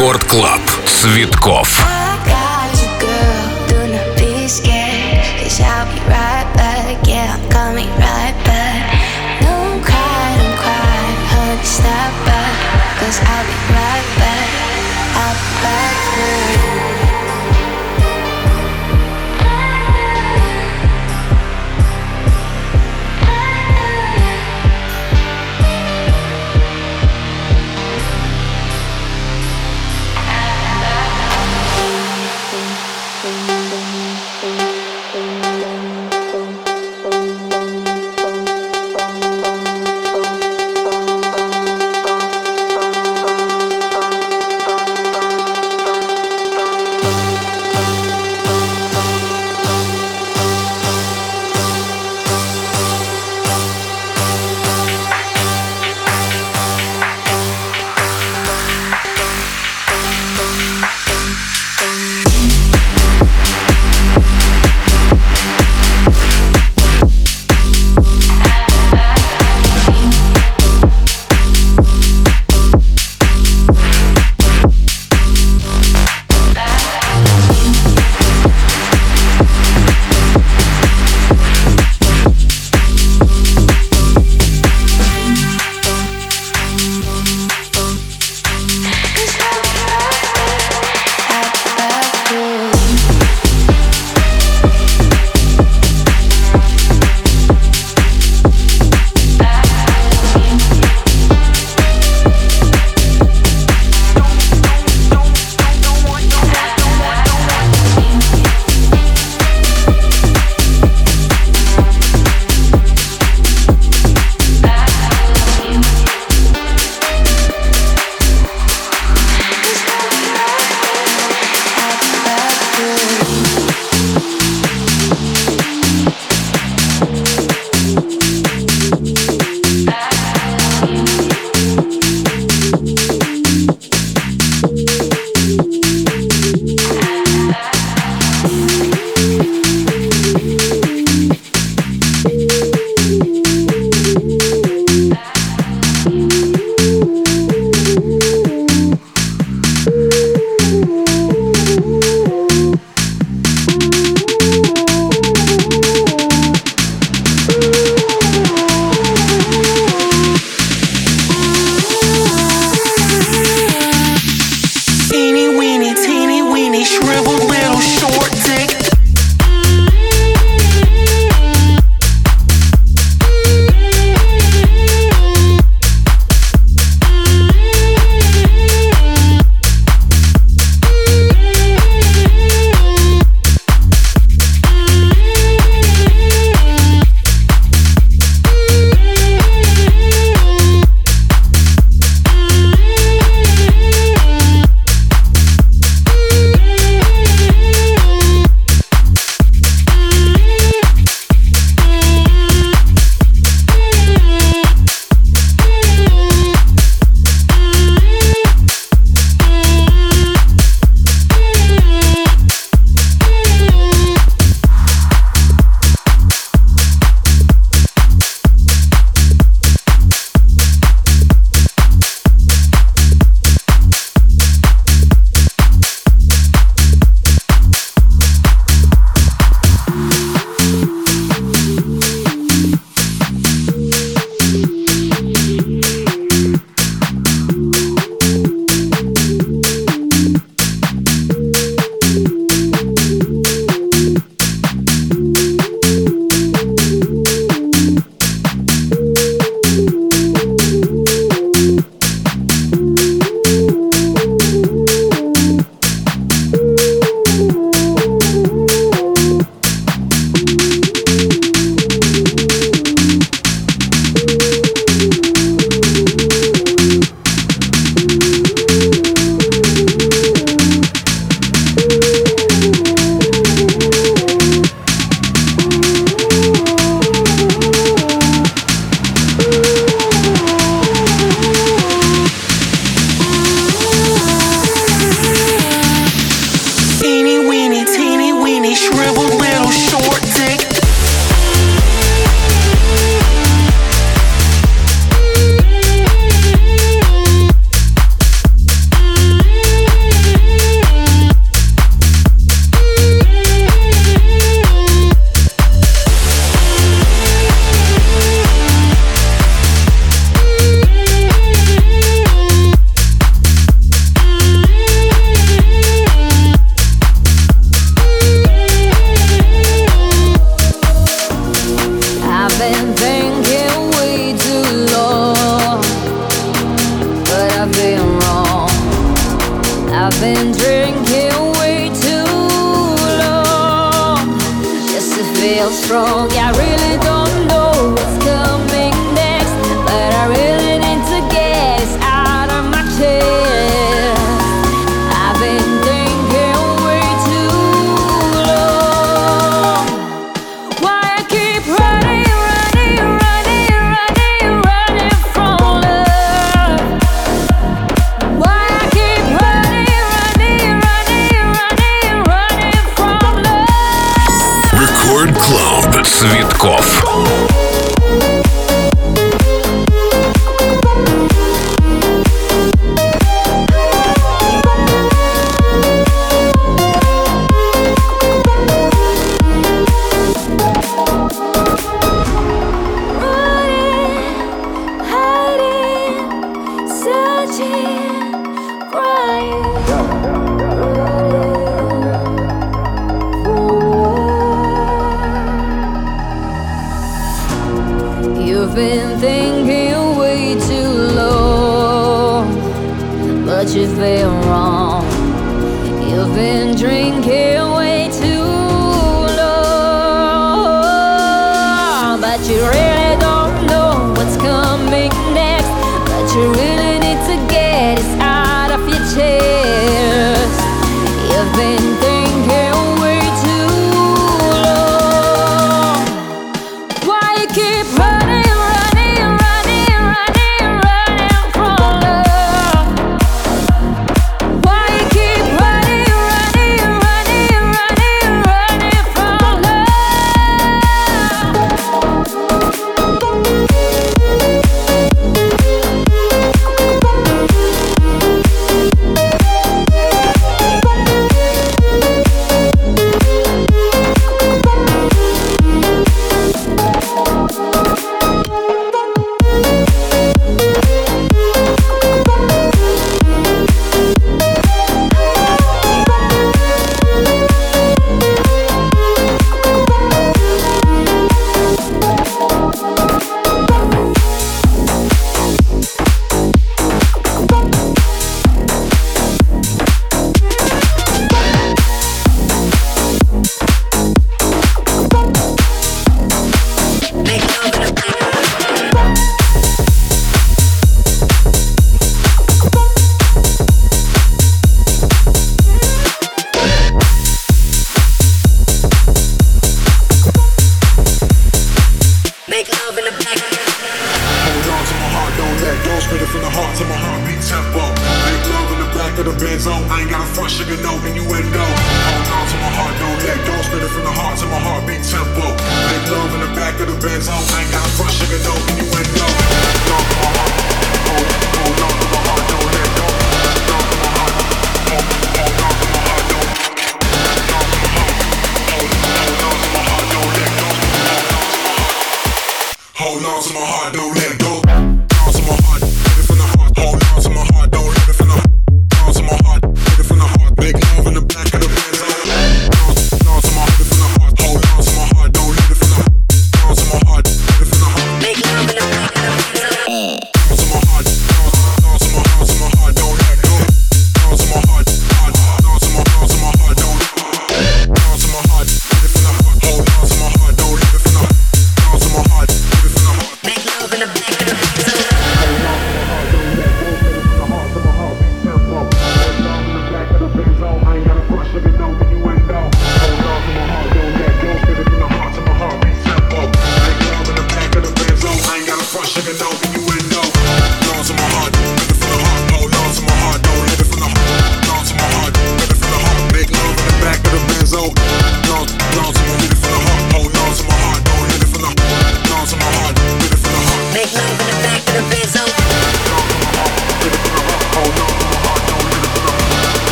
Рекорд Клаб. Цветков. been thinking way too long, but I've been wrong. I've been drinking way too long just to feel strong.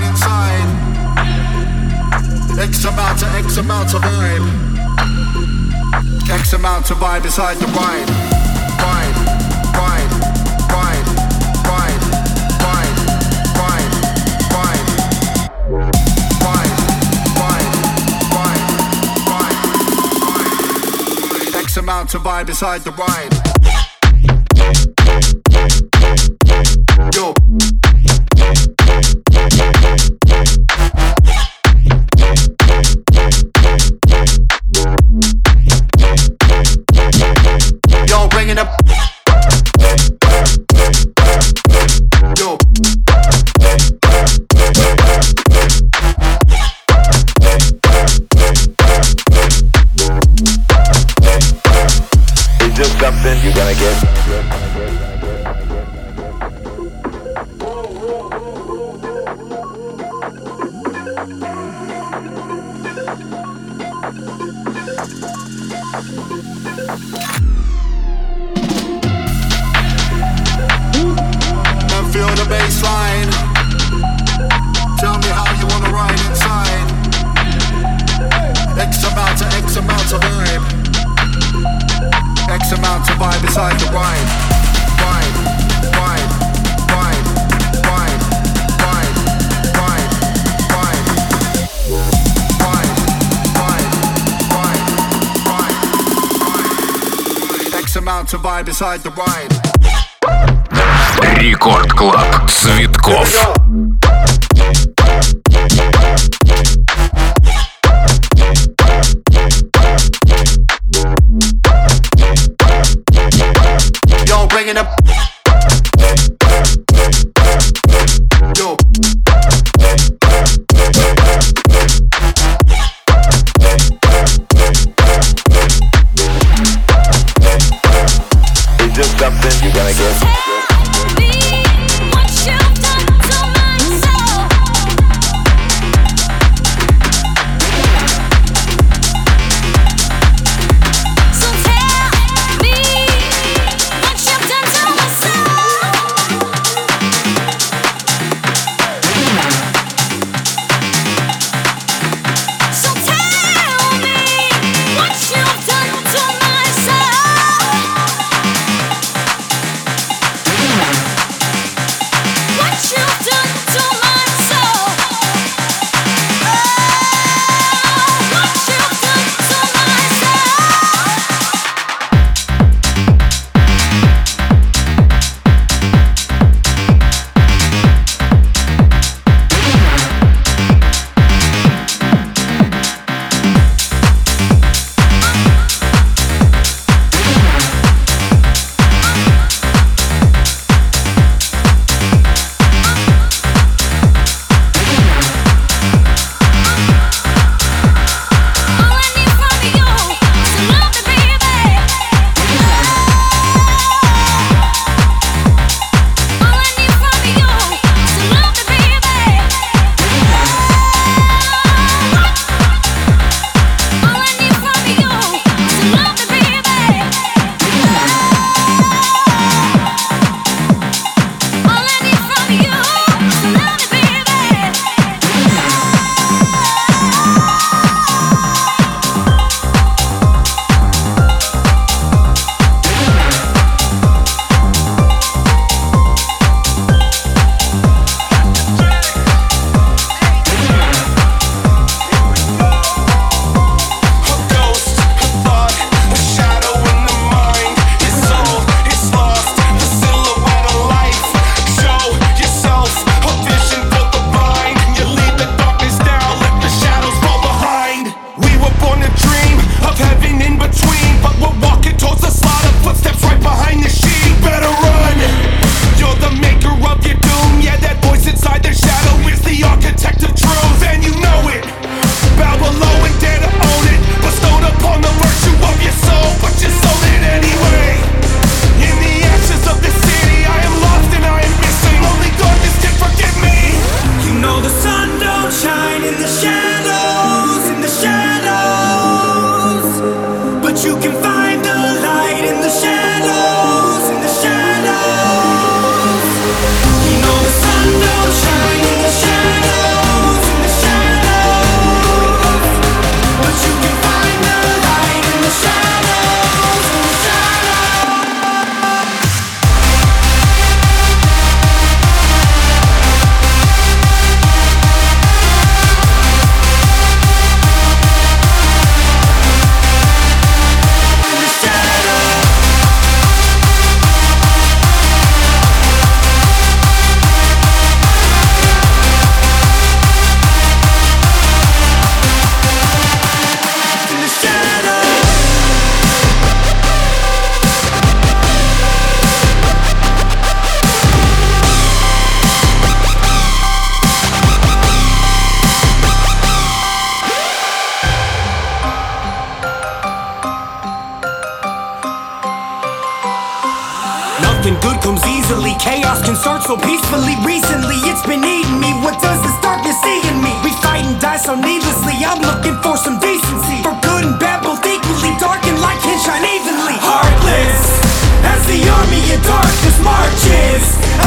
You inside. X amount to X amount to vibe. X amount to vibe beside the ride. Ride, ride, ride, ride, ride, ride, ride. Ride, ride, ride, ride, ride. X amount to vibe beside the ride. Рекорд Клаб Цветков. Yo, up. Start so peacefully. Recently, it's been eating me. What does this darkness see in me? We fight and die so needlessly. I'm looking for some decency. For good and bad, both equally. Dark and light can shine evenly. Heartless, as the army of darkness marches.